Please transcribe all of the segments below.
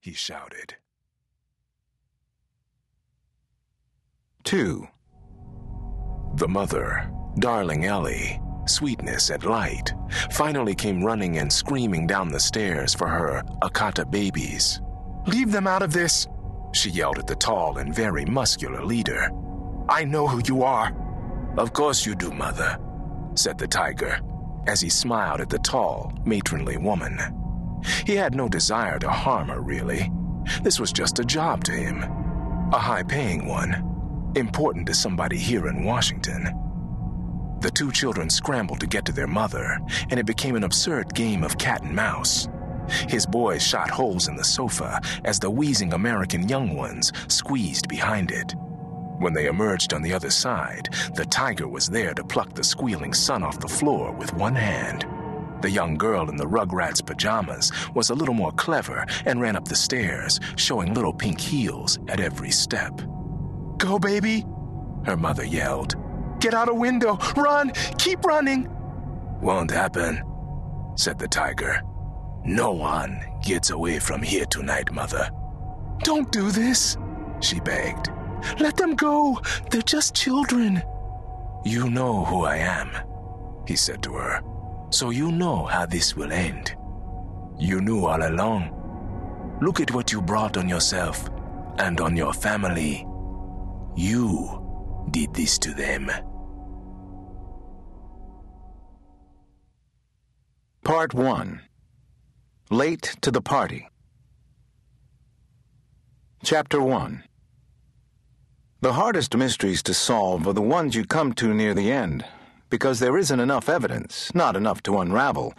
He shouted. 2. The mother, darling Ellie, sweetness and light, finally came running and screaming down the stairs for her Akata babies. Leave them out of this, she yelled at the tall and very muscular leader. I know who you are. Of course you do, mother, said the tiger, as he smiled at the tall, matronly woman. He had no desire to harm her, really. This was just a job to him, a high paying one, important to somebody here in Washington. The two children scrambled to get to their mother, and it became an absurd game of cat and mouse. His boys shot holes in the sofa as the wheezing American young ones squeezed behind it. When they emerged on the other side, the tiger was there to pluck the squealing son off the floor with one hand. The young girl in the Rugrats pajamas was a little more clever and ran up the stairs, showing little pink heels at every step. Go, baby, her mother yelled. Get out a window! Run! Keep running! Won't happen, said the tiger. No one gets away from here tonight, Mother. Don't do this, she begged. Let them go. They're just children. You know who I am, he said to her. So you know how this will end. You knew all along. Look at what you brought on yourself and on your family. You did this to them. Part 1 Late to the Party. Chapter 1 The hardest mysteries to solve are the ones you come to near the end, because there isn't enough evidence, not enough to unravel,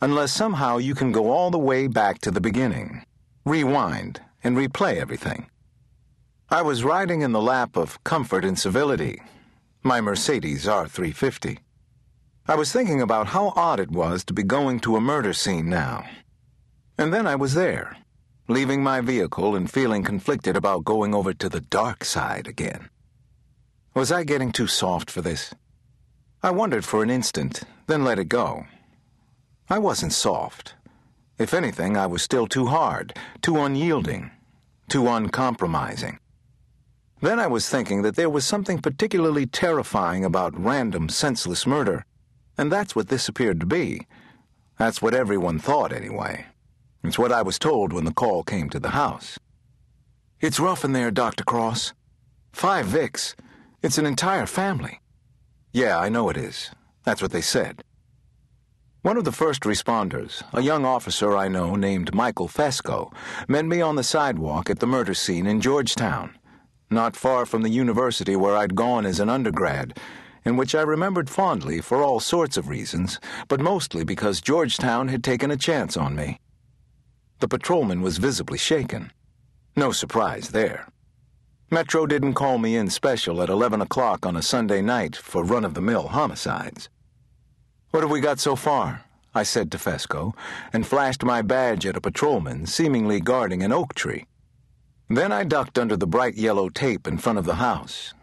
unless somehow you can go all the way back to the beginning, rewind, and replay everything. I was riding in the lap of comfort and civility, my Mercedes R350. I was thinking about how odd it was to be going to a murder scene now and then I was there, leaving my vehicle and feeling conflicted about going over to the dark side again. Was I getting too soft for this? I wondered for an instant, then let it go. I wasn't soft. If anything, I was still too hard, too unyielding, too uncompromising. Then I was thinking that there was something particularly terrifying about random, senseless murder, and that's what this appeared to be. That's what everyone thought, anyway. It's what I was told when the call came to the house. It's rough in there, Dr. Cross. Five Vicks. It's an entire family. Yeah, I know it is. That's what they said. One of the first responders, a young officer I know named Michael Fesco, met me on the sidewalk at the murder scene in Georgetown, not far from the university where I'd gone as an undergrad, and which I remembered fondly for all sorts of reasons, but mostly because Georgetown had taken a chance on me. The patrolman was visibly shaken. No surprise there. Metro didn't call me in special at 11 o'clock on a Sunday night for run of the mill homicides. What have we got so far? I said to Fesco, and flashed my badge at a patrolman seemingly guarding an oak tree. Then I ducked under the bright yellow tape in front of the house.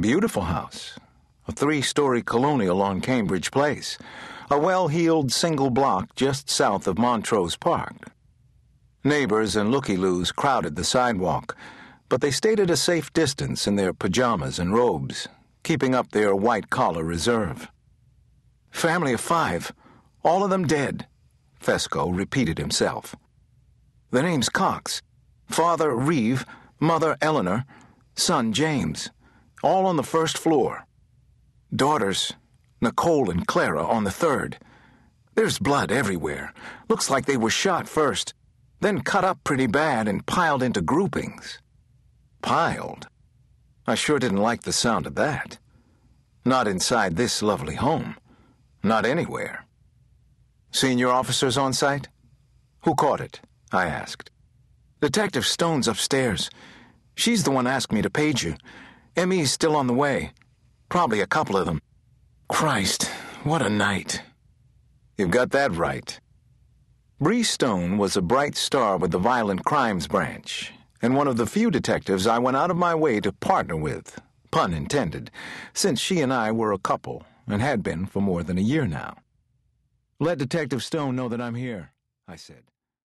Beautiful house. A three story colonial on Cambridge Place. A well heeled single block just south of Montrose Park. Neighbors and looky-loos crowded the sidewalk, but they stayed at a safe distance in their pajamas and robes, keeping up their white-collar reserve. Family of five, all of them dead, Fesco repeated himself. The name's Cox. Father Reeve, mother Eleanor, son James, all on the first floor. Daughters, Nicole and Clara on the third. There's blood everywhere. Looks like they were shot first then cut up pretty bad and piled into groupings. Piled? I sure didn't like the sound of that. Not inside this lovely home. Not anywhere. Senior officers on site? Who caught it? I asked. Detective Stone's upstairs. She's the one asked me to page you. ME's still on the way. Probably a couple of them. Christ, what a night. You've got that right. Bree Stone was a bright star with the Violent Crimes Branch, and one of the few detectives I went out of my way to partner with, pun intended, since she and I were a couple and had been for more than a year now. Let Detective Stone know that I'm here, I said.